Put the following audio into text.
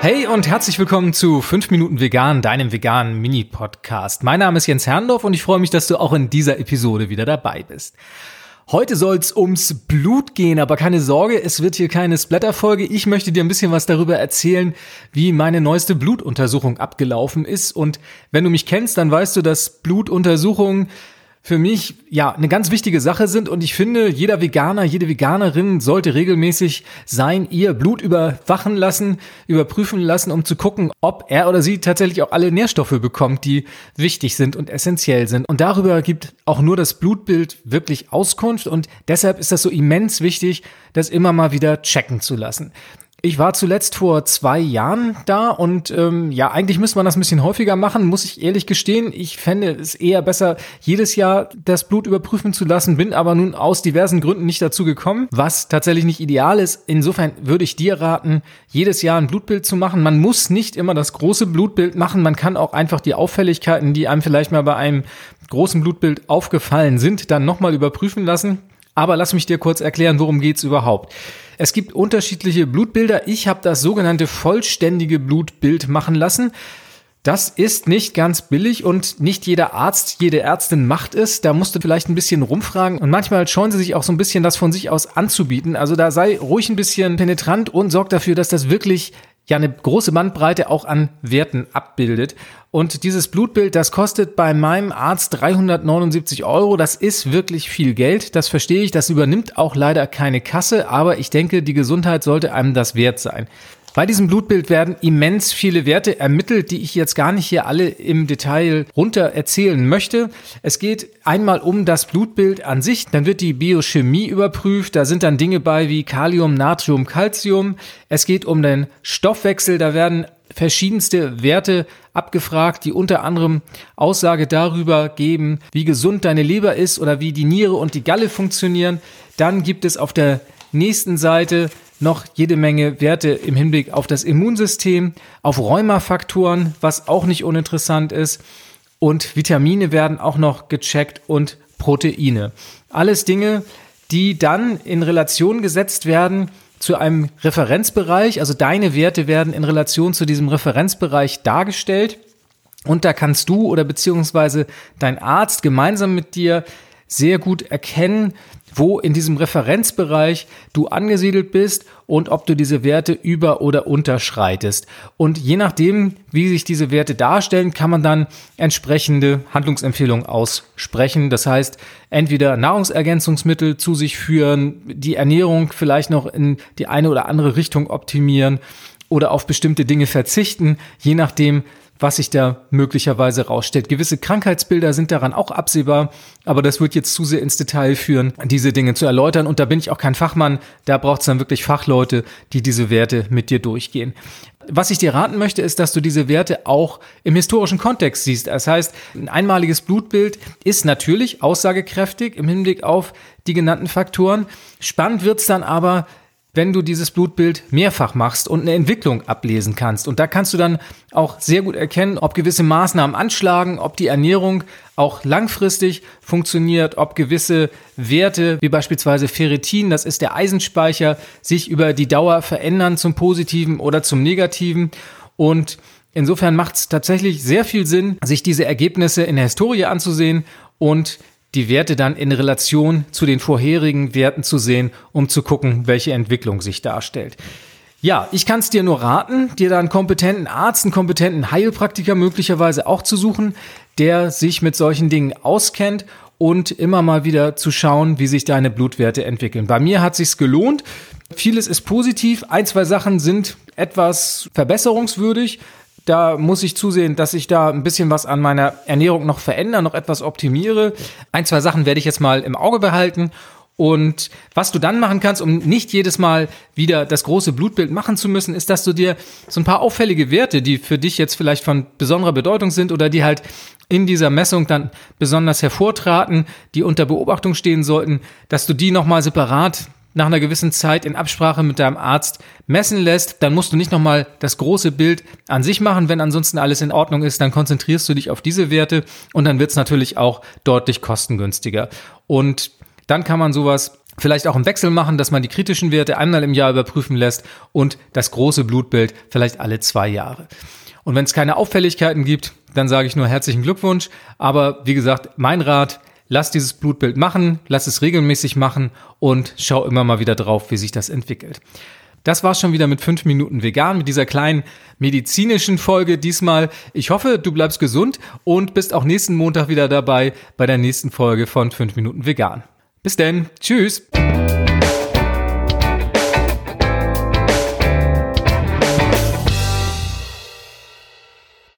Hey und herzlich willkommen zu 5 Minuten Vegan, deinem veganen Mini-Podcast. Mein Name ist Jens Herndorf und ich freue mich, dass du auch in dieser Episode wieder dabei bist. Heute soll's ums Blut gehen, aber keine Sorge, es wird hier keine Splatter-Folge. Ich möchte dir ein bisschen was darüber erzählen, wie meine neueste Blutuntersuchung abgelaufen ist. Und wenn du mich kennst, dann weißt du, dass Blutuntersuchungen für mich ja eine ganz wichtige Sache sind und ich finde, jeder Veganer, jede Veganerin sollte regelmäßig sein ihr Blut überwachen lassen, überprüfen lassen, um zu gucken, ob er oder sie tatsächlich auch alle Nährstoffe bekommt, die wichtig sind und essentiell sind. Und darüber gibt auch nur das Blutbild wirklich Auskunft und deshalb ist das so immens wichtig, das immer mal wieder checken zu lassen. Ich war zuletzt vor zwei Jahren da und ähm, ja, eigentlich müsste man das ein bisschen häufiger machen, muss ich ehrlich gestehen. Ich fände es eher besser, jedes Jahr das Blut überprüfen zu lassen, bin aber nun aus diversen Gründen nicht dazu gekommen, was tatsächlich nicht ideal ist. Insofern würde ich dir raten, jedes Jahr ein Blutbild zu machen. Man muss nicht immer das große Blutbild machen, man kann auch einfach die Auffälligkeiten, die einem vielleicht mal bei einem großen Blutbild aufgefallen sind, dann nochmal überprüfen lassen. Aber lass mich dir kurz erklären, worum geht's überhaupt. Es gibt unterschiedliche Blutbilder. Ich habe das sogenannte vollständige Blutbild machen lassen. Das ist nicht ganz billig und nicht jeder Arzt, jede Ärztin macht es. Da musst du vielleicht ein bisschen rumfragen und manchmal scheuen sie sich auch so ein bisschen das von sich aus anzubieten. Also da sei ruhig ein bisschen penetrant und sorg dafür, dass das wirklich ja eine große Bandbreite auch an Werten abbildet. Und dieses Blutbild, das kostet bei meinem Arzt 379 Euro. Das ist wirklich viel Geld. Das verstehe ich. Das übernimmt auch leider keine Kasse. Aber ich denke, die Gesundheit sollte einem das wert sein. Bei diesem Blutbild werden immens viele Werte ermittelt, die ich jetzt gar nicht hier alle im Detail runter erzählen möchte. Es geht einmal um das Blutbild an sich, dann wird die Biochemie überprüft, da sind dann Dinge bei wie Kalium, Natrium, Calcium. Es geht um den Stoffwechsel, da werden verschiedenste Werte abgefragt, die unter anderem Aussage darüber geben, wie gesund deine Leber ist oder wie die Niere und die Galle funktionieren. Dann gibt es auf der nächsten Seite noch jede Menge Werte im Hinblick auf das Immunsystem, auf Rheumafaktoren, was auch nicht uninteressant ist. Und Vitamine werden auch noch gecheckt und Proteine. Alles Dinge, die dann in Relation gesetzt werden zu einem Referenzbereich. Also deine Werte werden in Relation zu diesem Referenzbereich dargestellt. Und da kannst du oder beziehungsweise dein Arzt gemeinsam mit dir sehr gut erkennen, wo in diesem Referenzbereich du angesiedelt bist und ob du diese Werte über oder unterschreitest. Und je nachdem, wie sich diese Werte darstellen, kann man dann entsprechende Handlungsempfehlungen aussprechen. Das heißt, entweder Nahrungsergänzungsmittel zu sich führen, die Ernährung vielleicht noch in die eine oder andere Richtung optimieren oder auf bestimmte Dinge verzichten, je nachdem, was sich da möglicherweise rausstellt. Gewisse Krankheitsbilder sind daran auch absehbar, aber das wird jetzt zu sehr ins Detail führen, diese Dinge zu erläutern. Und da bin ich auch kein Fachmann. Da braucht es dann wirklich Fachleute, die diese Werte mit dir durchgehen. Was ich dir raten möchte, ist, dass du diese Werte auch im historischen Kontext siehst. Das heißt, ein einmaliges Blutbild ist natürlich aussagekräftig im Hinblick auf die genannten Faktoren. Spannend wird's dann aber, wenn du dieses Blutbild mehrfach machst und eine Entwicklung ablesen kannst. Und da kannst du dann auch sehr gut erkennen, ob gewisse Maßnahmen anschlagen, ob die Ernährung auch langfristig funktioniert, ob gewisse Werte wie beispielsweise Ferritin, das ist der Eisenspeicher, sich über die Dauer verändern zum Positiven oder zum Negativen. Und insofern macht es tatsächlich sehr viel Sinn, sich diese Ergebnisse in der Historie anzusehen und die Werte dann in Relation zu den vorherigen Werten zu sehen, um zu gucken, welche Entwicklung sich darstellt. Ja, ich kann es dir nur raten, dir da einen kompetenten Arzt, einen kompetenten Heilpraktiker möglicherweise auch zu suchen, der sich mit solchen Dingen auskennt und immer mal wieder zu schauen, wie sich deine Blutwerte entwickeln. Bei mir hat sich's gelohnt. Vieles ist positiv. Ein, zwei Sachen sind etwas verbesserungswürdig. Da muss ich zusehen, dass ich da ein bisschen was an meiner Ernährung noch verändere, noch etwas optimiere. Ein, zwei Sachen werde ich jetzt mal im Auge behalten. Und was du dann machen kannst, um nicht jedes Mal wieder das große Blutbild machen zu müssen, ist, dass du dir so ein paar auffällige Werte, die für dich jetzt vielleicht von besonderer Bedeutung sind oder die halt in dieser Messung dann besonders hervortraten, die unter Beobachtung stehen sollten, dass du die nochmal separat nach einer gewissen Zeit in Absprache mit deinem Arzt messen lässt, dann musst du nicht nochmal das große Bild an sich machen. Wenn ansonsten alles in Ordnung ist, dann konzentrierst du dich auf diese Werte und dann wird es natürlich auch deutlich kostengünstiger. Und dann kann man sowas vielleicht auch einen Wechsel machen, dass man die kritischen Werte einmal im Jahr überprüfen lässt und das große Blutbild vielleicht alle zwei Jahre. Und wenn es keine Auffälligkeiten gibt, dann sage ich nur herzlichen Glückwunsch. Aber wie gesagt, mein Rat, lass dieses Blutbild machen, lass es regelmäßig machen und schau immer mal wieder drauf, wie sich das entwickelt. Das war's schon wieder mit 5 Minuten vegan, mit dieser kleinen medizinischen Folge diesmal. Ich hoffe, du bleibst gesund und bist auch nächsten Montag wieder dabei bei der nächsten Folge von 5 Minuten vegan. Bis denn. Tschüss.